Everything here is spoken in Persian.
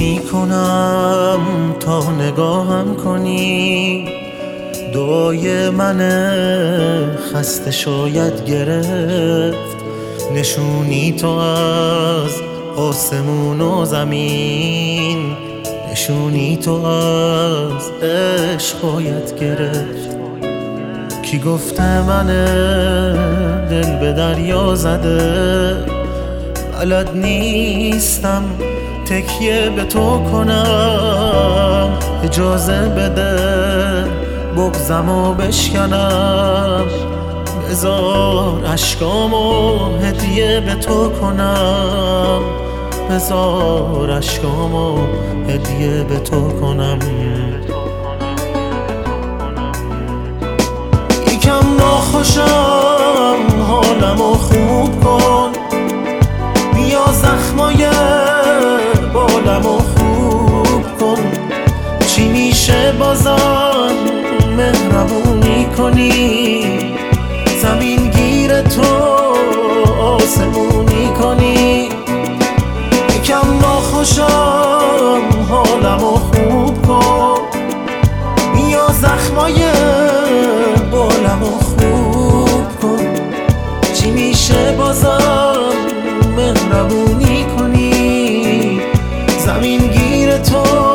می‌کنم تا نگاهم کنی. دعای من خسته شاید گرفت. نشونی تو از آسمون و زمین. نشونی تو از عشقایت گرفت. کی گفته من دل به دریا زده؟ بلد نیستم تکیه به تو کنم. اجازه بده بغزم و بشکنم. بزار عشقامو هدیه به تو کنم. بزار عشقامو هدیه به تو کنم. یکم ناخوشم حالمو خوب کن. بیا زخمای کنی زمین گیر تو آسمونی کنی؟ یکم ناخوشم حالمو خوب کن. بیا زخمای بالمو خوب کن. چی میشه بازم؟ مهربونی کنی. زمین گیر تو